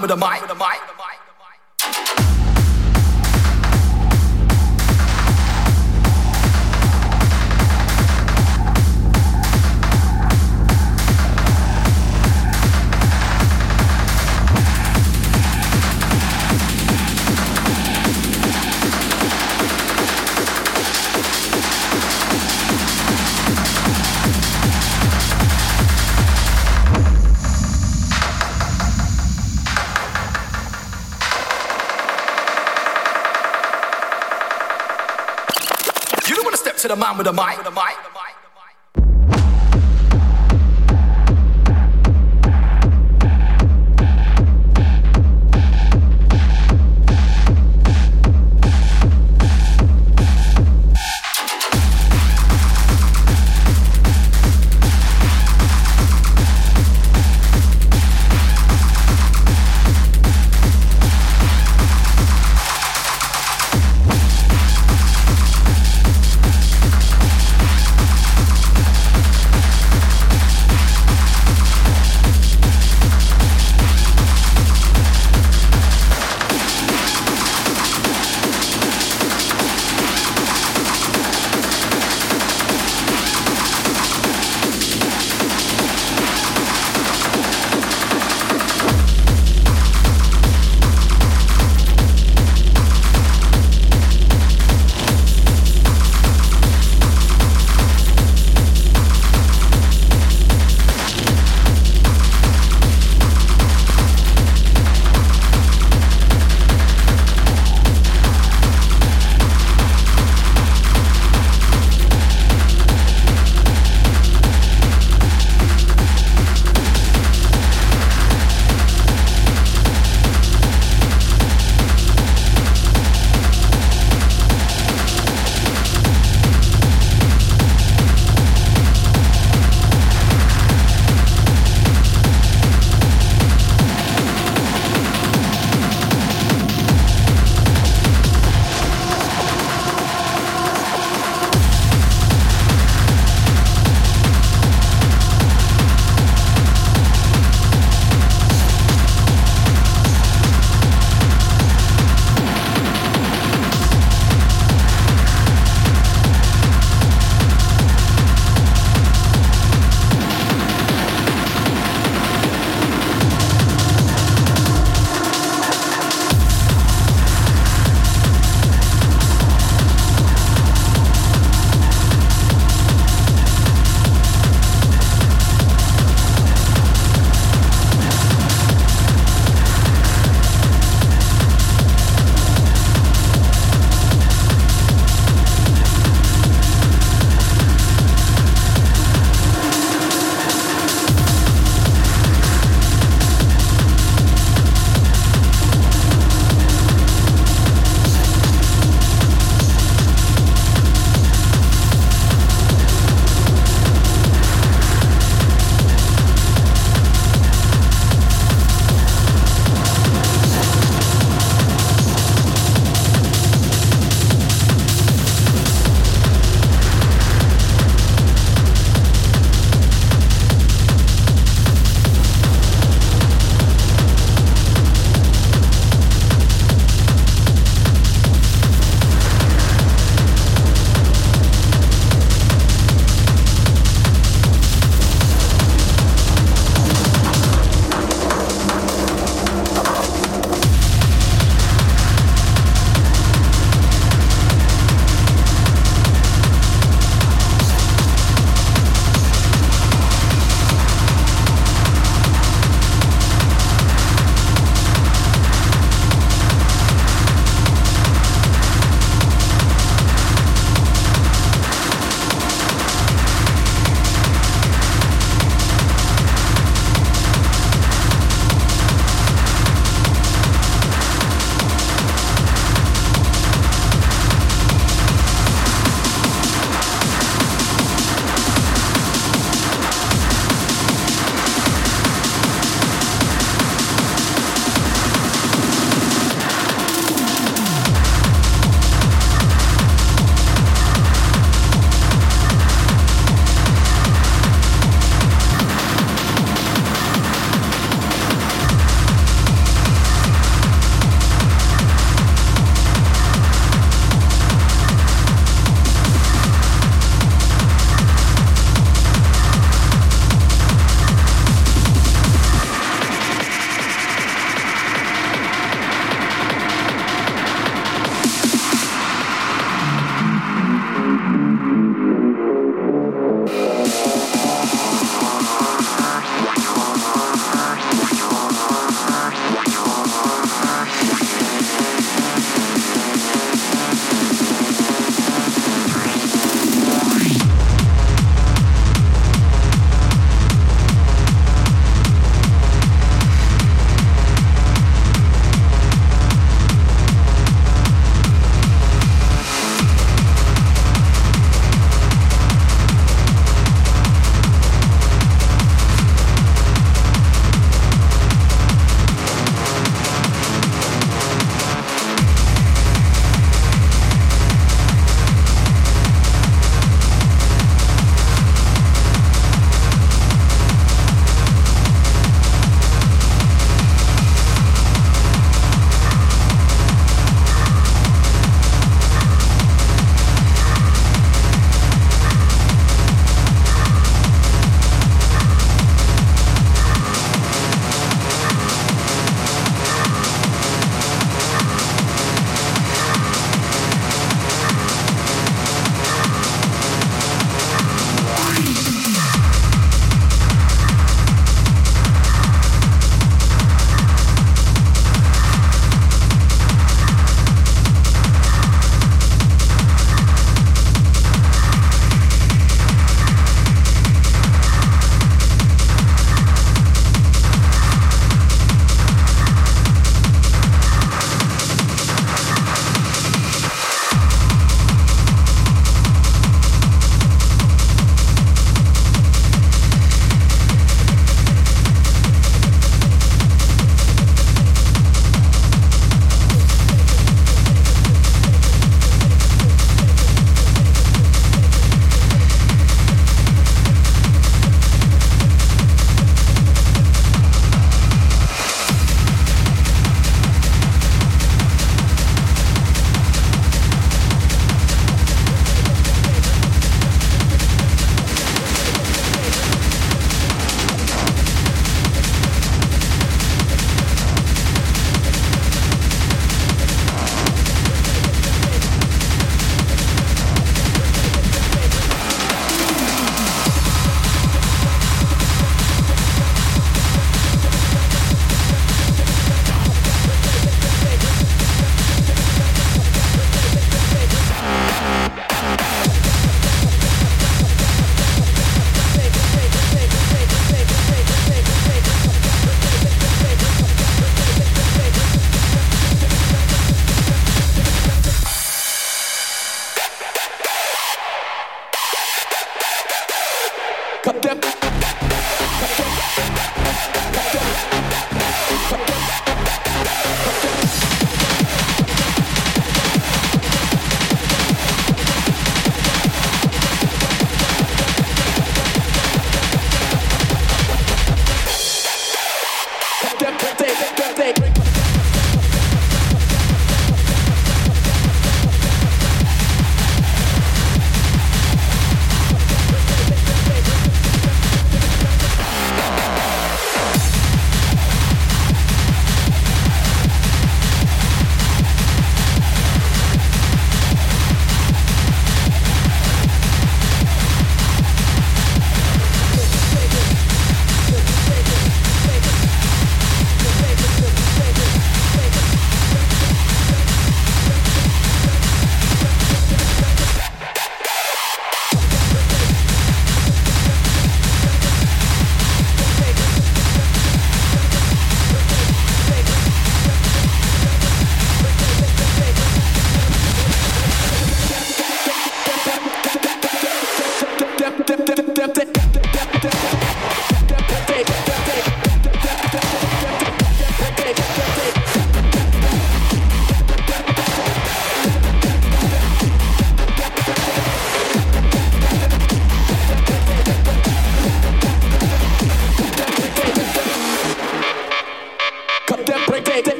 with the mic. With the mic.